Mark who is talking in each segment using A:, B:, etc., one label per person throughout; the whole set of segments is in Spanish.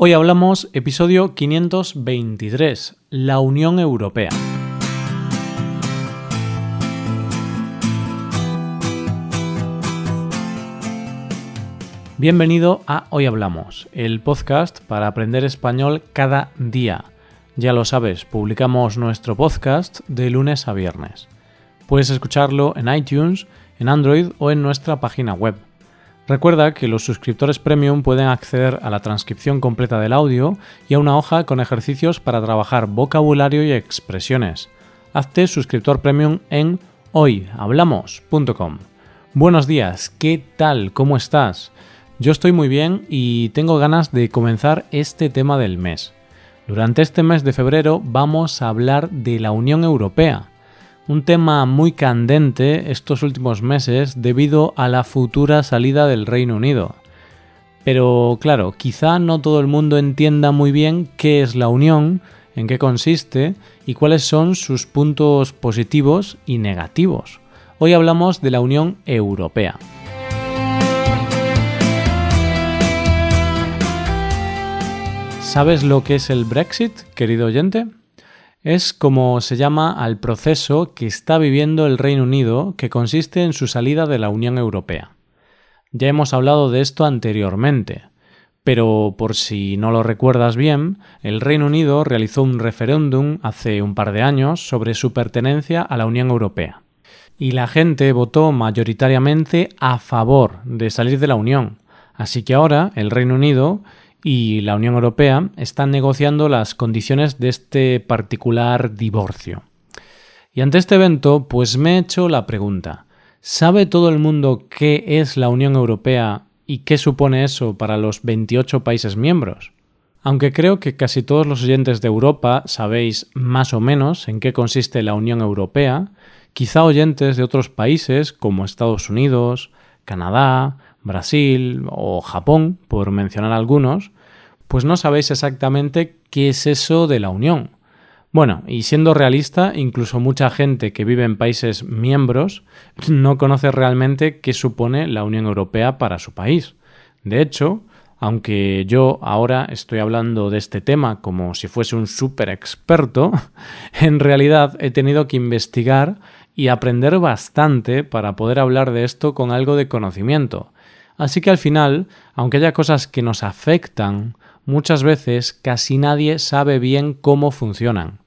A: Hoy hablamos episodio 523, la Unión Europea. Bienvenido a Hoy Hablamos, el podcast para aprender español cada día. Ya lo sabes, publicamos nuestro podcast de lunes a viernes. Puedes escucharlo en iTunes, en Android o en nuestra página web. Recuerda que los suscriptores premium pueden acceder a la transcripción completa del audio y a una hoja con ejercicios para trabajar vocabulario y expresiones. Hazte suscriptor premium en hoyhablamos.com. Buenos días, ¿qué tal? ¿Cómo estás? Yo estoy muy bien y tengo ganas de comenzar este tema del mes. Durante este mes de febrero vamos a hablar de la Unión Europea, un tema muy candente estos últimos meses debido a la futura salida del Reino Unido. Pero claro, quizá no todo el mundo entienda muy bien qué es la Unión, en qué consiste y cuáles son sus puntos positivos y negativos. Hoy hablamos de la Unión Europea. ¿Sabes lo que es el Brexit, querido oyente? Es como se llama al proceso que está viviendo el Reino Unido, que consiste en su salida de la Unión Europea. Ya hemos hablado de esto anteriormente, pero por si no lo recuerdas bien, el Reino Unido realizó un referéndum hace un par de años sobre su pertenencia a la Unión Europea. Y la gente votó mayoritariamente a favor de salir de la Unión. Así que ahora el Reino Unido y la Unión Europea están negociando las condiciones de este particular divorcio. Y ante este evento, pues me he hecho la pregunta, ¿sabe todo el mundo qué es la Unión Europea y qué supone eso para los 28 países miembros? Aunque creo que casi todos los oyentes de Europa sabéis más o menos en qué consiste la Unión Europea, quizá oyentes de otros países como Estados Unidos, Canadá, Brasil o Japón, por mencionar algunos, pues no sabéis exactamente qué es eso de la Unión. Bueno, y siendo realista, incluso mucha gente que vive en países miembros no conoce realmente qué supone la Unión Europea para su país. De hecho, aunque yo ahora estoy hablando de este tema como si fuese un súper experto, en realidad he tenido que investigar y aprender bastante para poder hablar de esto con algo de conocimiento. Así que al final, aunque haya cosas que nos afectan, muchas veces casi nadie sabe bien cómo funcionan.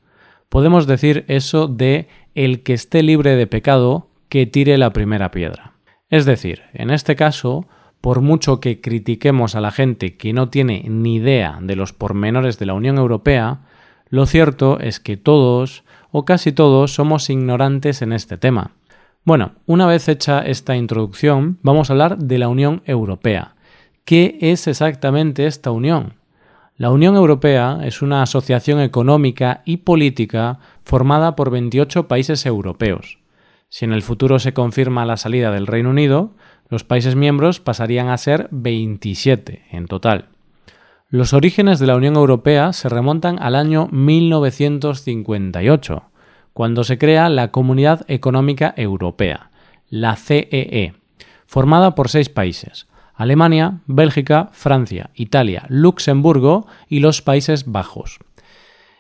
A: Podemos decir eso de el que esté libre de pecado, que tire la primera piedra. Es decir, en este caso, por mucho que critiquemos a la gente que no tiene ni idea de los pormenores de la Unión Europea, lo cierto es que todos, o casi todos, somos ignorantes en este tema. Bueno, una vez hecha esta introducción, vamos a hablar de la Unión Europea. ¿Qué es exactamente esta Unión? La Unión Europea es una asociación económica y política formada por 28 países europeos. Si en el futuro se confirma la salida del Reino Unido, los países miembros pasarían a ser 27 en total. Los orígenes de la Unión Europea se remontan al año 1958 cuando se crea la Comunidad Económica Europea, la CEE, e, formada por seis países, Alemania, Bélgica, Francia, Italia, Luxemburgo y los Países Bajos.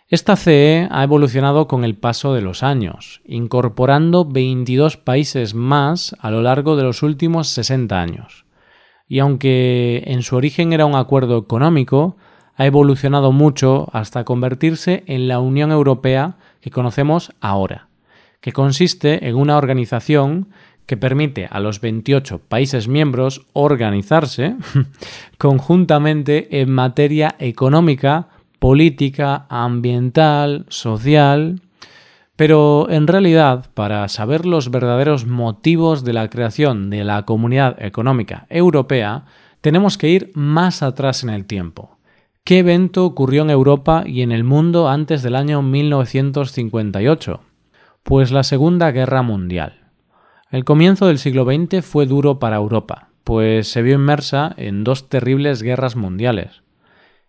A: Esta CE ha evolucionado con el paso de los años, incorporando 22 países más a lo largo de los últimos 60 años. Y aunque en su origen era un acuerdo económico, ha evolucionado mucho hasta convertirse en la Unión Europea que conocemos ahora, que consiste en una organización que permite a los 28 países miembros organizarse conjuntamente en materia económica, política, ambiental, social, pero en realidad, para saber los verdaderos motivos de la creación de la Comunidad Económica Europea, tenemos que ir más atrás en el tiempo, ¿Qué evento ocurrió en Europa y en el mundo antes del año 1958? Pues la Segunda Guerra Mundial. El comienzo del siglo XX fue duro para Europa, pues se vio inmersa en dos terribles guerras mundiales.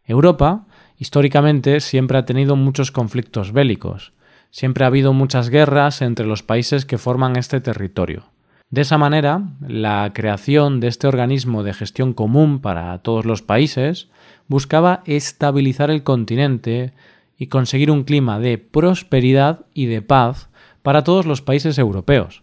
A: Europa, históricamente, siempre ha tenido muchos conflictos bélicos, siempre ha habido muchas guerras entre los países que forman este territorio. De esa manera, la creación de este organismo de gestión común para todos los países buscaba estabilizar el continente y conseguir un clima de prosperidad y de paz para todos los países europeos.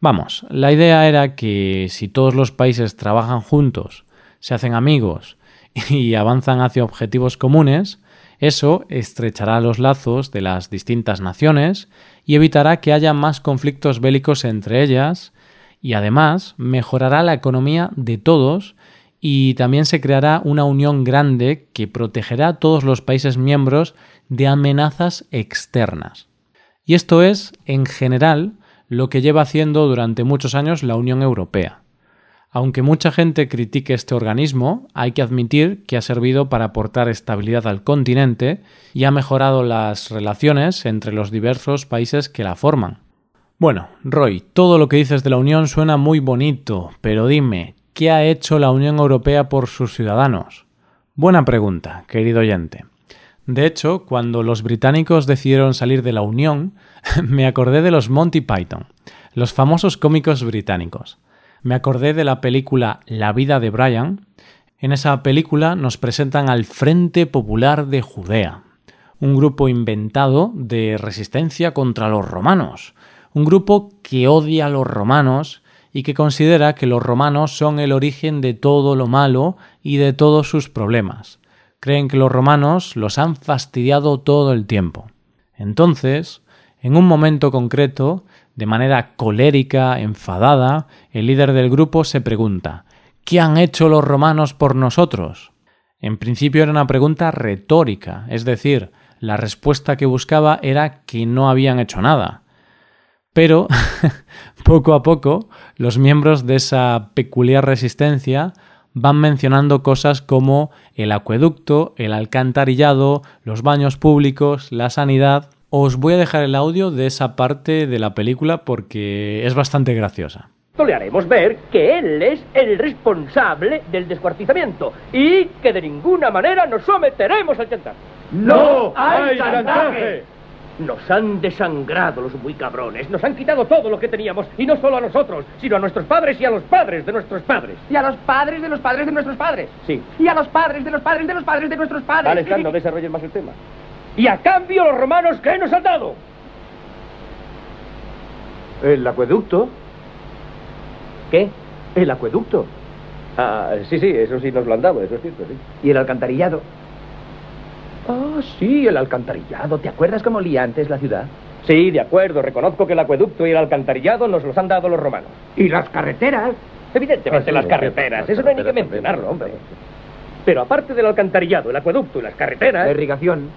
A: Vamos, la idea era que si todos los países trabajan juntos, se hacen amigos y avanzan hacia objetivos comunes, eso estrechará los lazos de las distintas naciones y evitará que haya más conflictos bélicos entre ellas y además mejorará la economía de todos y también se creará una unión grande que protegerá a todos los países miembros de amenazas externas. Y esto es, en general, lo que lleva haciendo durante muchos años la Unión Europea. Aunque mucha gente critique este organismo, hay que admitir que ha servido para aportar estabilidad al continente y ha mejorado las relaciones entre los diversos países que la forman. Bueno, Roy, todo lo que dices de la Unión suena muy bonito, pero dime, ¿qué ha hecho la Unión Europea por sus ciudadanos? Buena pregunta, querido oyente. De hecho, cuando los británicos decidieron salir de la Unión, me acordé de los Monty Python, los famosos cómicos británicos. Me acordé de la película La vida de Brian. En esa película nos presentan al Frente Popular de Judea, un grupo inventado de resistencia contra los romanos, un grupo que odia a los romanos y que considera que los romanos son el origen de todo lo malo y de todos sus problemas. Creen que los romanos los han fastidiado todo el tiempo. Entonces, en un momento concreto, de manera colérica, enfadada, el líder del grupo se pregunta ¿Qué han hecho los romanos por nosotros? En principio era una pregunta retórica, es decir, la respuesta que buscaba era que no habían hecho nada. Pero poco a poco los miembros de esa peculiar resistencia van mencionando cosas como el acueducto, el alcantarillado, los baños públicos, la sanidad. Os voy a dejar el audio de esa parte de la película porque es bastante graciosa.
B: Le haremos ver que él es el responsable del descuartizamiento y que de ninguna manera nos someteremos al chantaje.
C: ¡No hay chantaje!
B: Nos han desangrado los muy cabrones, nos han quitado todo lo que teníamos, y no solo a nosotros, sino a nuestros padres y a los padres de nuestros padres.
D: Y a los padres de los padres de nuestros padres.
B: Sí.
D: Y a los padres de los padres de los padres de nuestros padres.
B: Alejandro, no desarrolles más el tema. Y a cambio los romanos, ¿qué nos han dado?
C: El acueducto.
B: ¿Qué?
C: El acueducto.
B: Ah, sí, sí, eso sí nos lo han dado, eso es cierto, sí.
D: Y el alcantarillado.
B: Ah, sí, el alcantarillado.
D: ¿Te acuerdas cómo olía antes la ciudad?
B: Sí, de acuerdo, reconozco que el acueducto y el alcantarillado nos los han dado los romanos.
D: Y las carreteras.
B: Evidentemente
C: Ah, sí,
B: las carreteras,
C: las
B: eso no hay ni que mencionarlo, hombre. Pero aparte del alcantarillado, el acueducto y las carreteras...
D: La irrigación.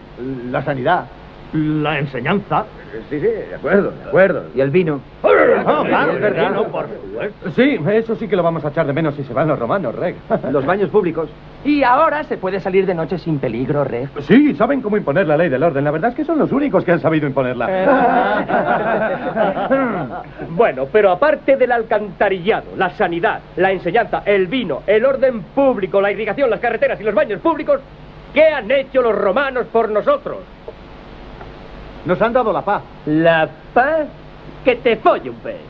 C: La sanidad.
E: La enseñanza.
B: Sí, sí, de acuerdo, de acuerdo.
D: Y el vino.
B: Claro, por supuesto.
C: Sí, eso sí que lo vamos a echar de menos si se van los romanos, Reg.
D: Los baños públicos. Y ahora se puede salir de noche sin peligro, Reg.
C: Sí, saben cómo imponer la ley del orden. La verdad es que son los únicos que han sabido imponerla.
B: Bueno, pero aparte del alcantarillado, la sanidad, la enseñanza, el vino, el orden público, la irrigación, las carreteras y los baños públicos, ¿qué han hecho los romanos por nosotros?
C: Nos han dado la paz.
B: La paz que te folle un pez.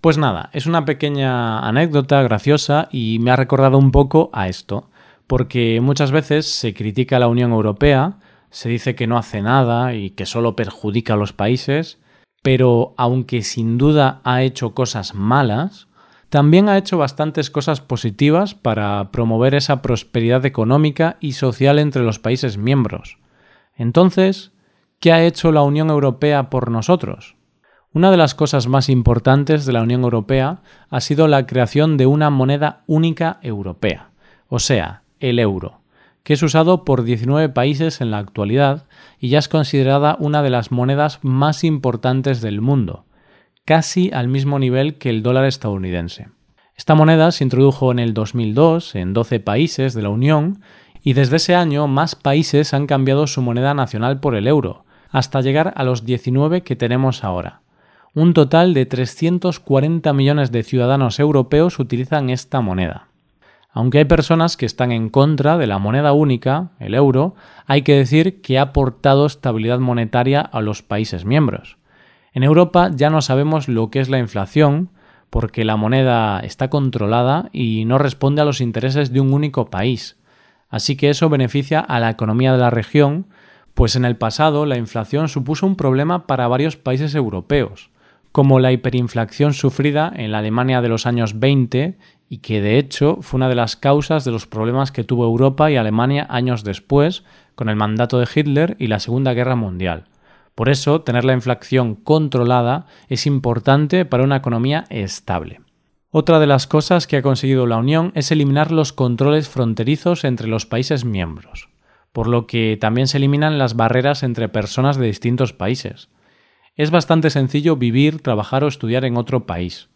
A: Pues nada, es una pequeña anécdota graciosa y me ha recordado un poco a esto, porque muchas veces se critica a la Unión Europea, se dice que no hace nada y que solo perjudica a los países, pero aunque sin duda ha hecho cosas malas, también ha hecho bastantes cosas positivas para promover esa prosperidad económica y social entre los países miembros. Entonces, ¿qué ha hecho la Unión Europea por nosotros? Una de las cosas más importantes de la Unión Europea ha sido la creación de una moneda única europea, o sea, el euro, que es usado por 19 países en la actualidad y ya es considerada una de las monedas más importantes del mundo, casi al mismo nivel que el dólar estadounidense. Esta moneda se introdujo en el 2002 en 12 países de la Unión y desde ese año más países han cambiado su moneda nacional por el euro, hasta llegar a los 19 que tenemos ahora. Un total de 340 millones de ciudadanos europeos utilizan esta moneda. Aunque hay personas que están en contra de la moneda única, el euro, hay que decir que ha aportado estabilidad monetaria a los países miembros. En Europa ya no sabemos lo que es la inflación, porque la moneda está controlada y no responde a los intereses de un único país. Así que eso beneficia a la economía de la región, pues en el pasado la inflación supuso un problema para varios países europeos, como la hiperinflación sufrida en la Alemania de los años 20 y que de hecho fue una de las causas de los problemas que tuvo Europa y Alemania años después con el mandato de Hitler y la Segunda Guerra Mundial. Por eso, tener la inflación controlada es importante para una economía estable. Otra de las cosas que ha conseguido la Unión es eliminar los controles fronterizos entre los países miembros, por lo que también se eliminan las barreras entre personas de distintos países. Es bastante sencillo vivir, trabajar o estudiar en otro país.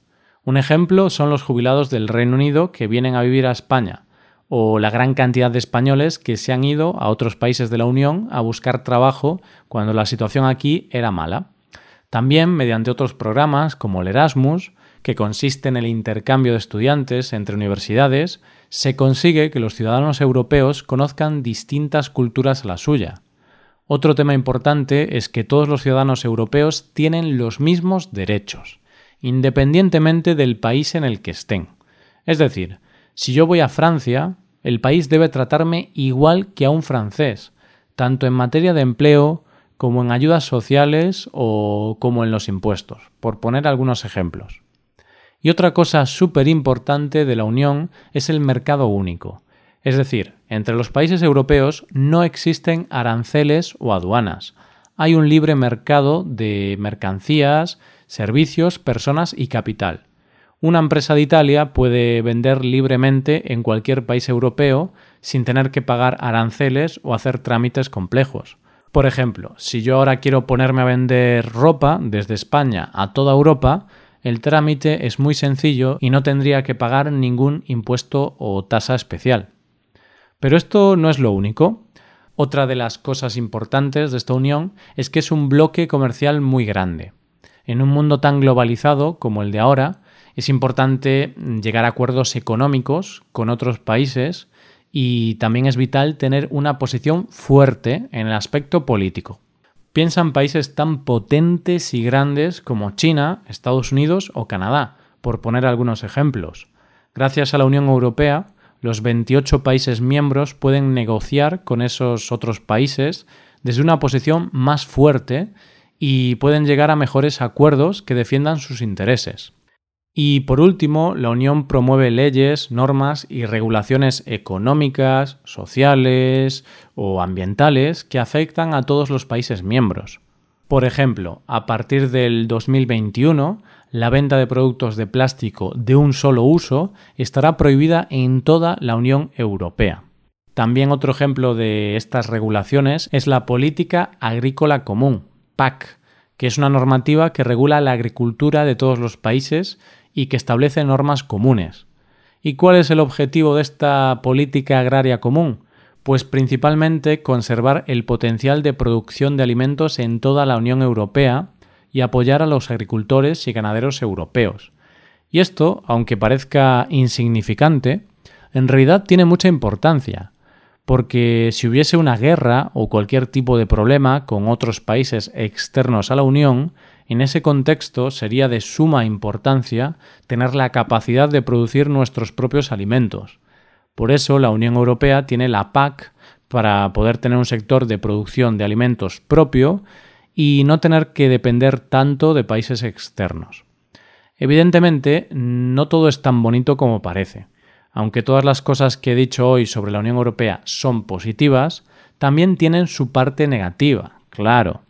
A: Un ejemplo son los jubilados del Reino Unido que vienen a vivir a España, o la gran cantidad de españoles que se han ido a otros países de la Unión a buscar trabajo cuando la situación aquí era mala. También mediante otros programas como el Erasmus, que consiste en el intercambio de estudiantes entre universidades, se consigue que los ciudadanos europeos conozcan distintas culturas a la suya. Otro tema importante es que todos los ciudadanos europeos tienen los mismos derechos, independientemente del país en el que estén. Es decir, si yo voy a Francia, el país debe tratarme igual que a un francés, tanto en materia de empleo como en ayudas sociales o como en los impuestos, por poner algunos ejemplos. Y otra cosa súper importante de la Unión es el mercado único. Es decir, entre los países europeos no existen aranceles o aduanas. Hay un libre mercado de mercancías, servicios, personas y capital. Una empresa de Italia puede vender libremente en cualquier país europeo sin tener que pagar aranceles o hacer trámites complejos. Por ejemplo, si yo ahora quiero ponerme a vender ropa desde España a toda Europa, el trámite es muy sencillo y no tendría que pagar ningún impuesto o tasa especial. Pero esto no es lo único. Otra de las cosas importantes de esta unión es que es un bloque comercial muy grande. En un mundo tan globalizado como el de ahora, es importante llegar a acuerdos económicos con otros países y también es vital tener una posición fuerte en el aspecto político. Piensa en países tan potentes y grandes como China, Estados Unidos o Canadá, por poner algunos ejemplos. Gracias a la Unión Europea, los 28 países miembros pueden negociar con esos otros países desde una posición más fuerte y pueden llegar a mejores acuerdos que defiendan sus intereses. Y por último, la Unión promueve leyes, normas y regulaciones económicas, sociales o ambientales que afectan a todos los países miembros. Por ejemplo, a partir del 2021, la venta de productos de plástico de un solo uso estará prohibida en toda la Unión Europea. También otro ejemplo de estas regulaciones es la Política Agrícola Común, PAC, que es una normativa que regula la agricultura de todos los países y que establece normas comunes. ¿Y cuál es el objetivo de esta política agraria común? Pues principalmente conservar el potencial de producción de alimentos en toda la Unión Europea y apoyar a los agricultores y ganaderos europeos. Y esto, aunque parezca insignificante, en realidad tiene mucha importancia, porque si hubiese una guerra o cualquier tipo de problema con otros países externos a la Unión, en ese contexto sería de suma importancia tener la capacidad de producir nuestros propios alimentos. Por eso la Unión Europea tiene la PAC para poder tener un sector de producción de alimentos propio y no tener que depender tanto de países externos. Evidentemente, no todo es tan bonito como parece. Aunque todas las cosas que he dicho hoy sobre la Unión Europea son positivas, también tienen su parte negativa, claro.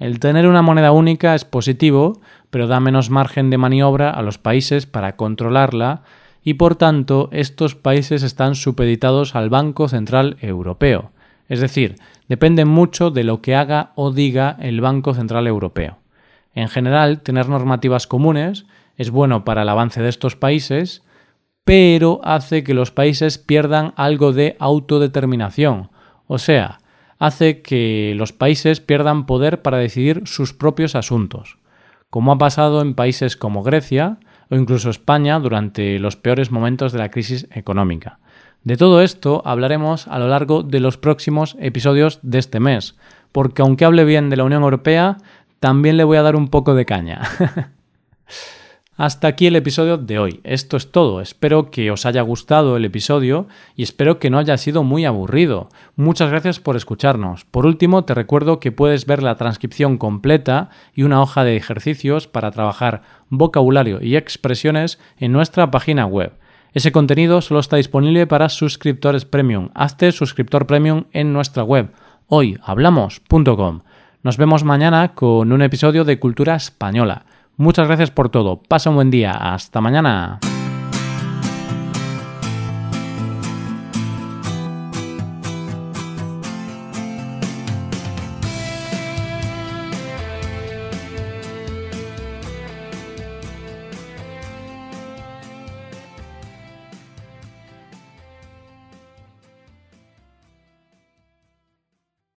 A: El tener una moneda única es positivo, pero da menos margen de maniobra a los países para controlarla y por tanto estos países están supeditados al Banco Central Europeo, es decir, dependen mucho de lo que haga o diga el Banco Central Europeo. En general, tener normativas comunes es bueno para el avance de estos países, pero hace que los países pierdan algo de autodeterminación, o sea, hace que los países pierdan poder para decidir sus propios asuntos, como ha pasado en países como Grecia o incluso España durante los peores momentos de la crisis económica. De todo esto hablaremos a lo largo de los próximos episodios de este mes, porque aunque hable bien de la Unión Europea, también le voy a dar un poco de caña. Hasta aquí el episodio de hoy. Esto es todo. Espero que os haya gustado el episodio y espero que no haya sido muy aburrido. Muchas gracias por escucharnos. Por último, te recuerdo que puedes ver la transcripción completa y una hoja de ejercicios para trabajar vocabulario y expresiones en nuestra página web. Ese contenido solo está disponible para suscriptores premium. Hazte suscriptor premium en nuestra web hoyhablamos.com. Nos vemos mañana con un episodio de Cultura Española. Muchas gracias por todo. Pasa un buen día. Hasta mañana.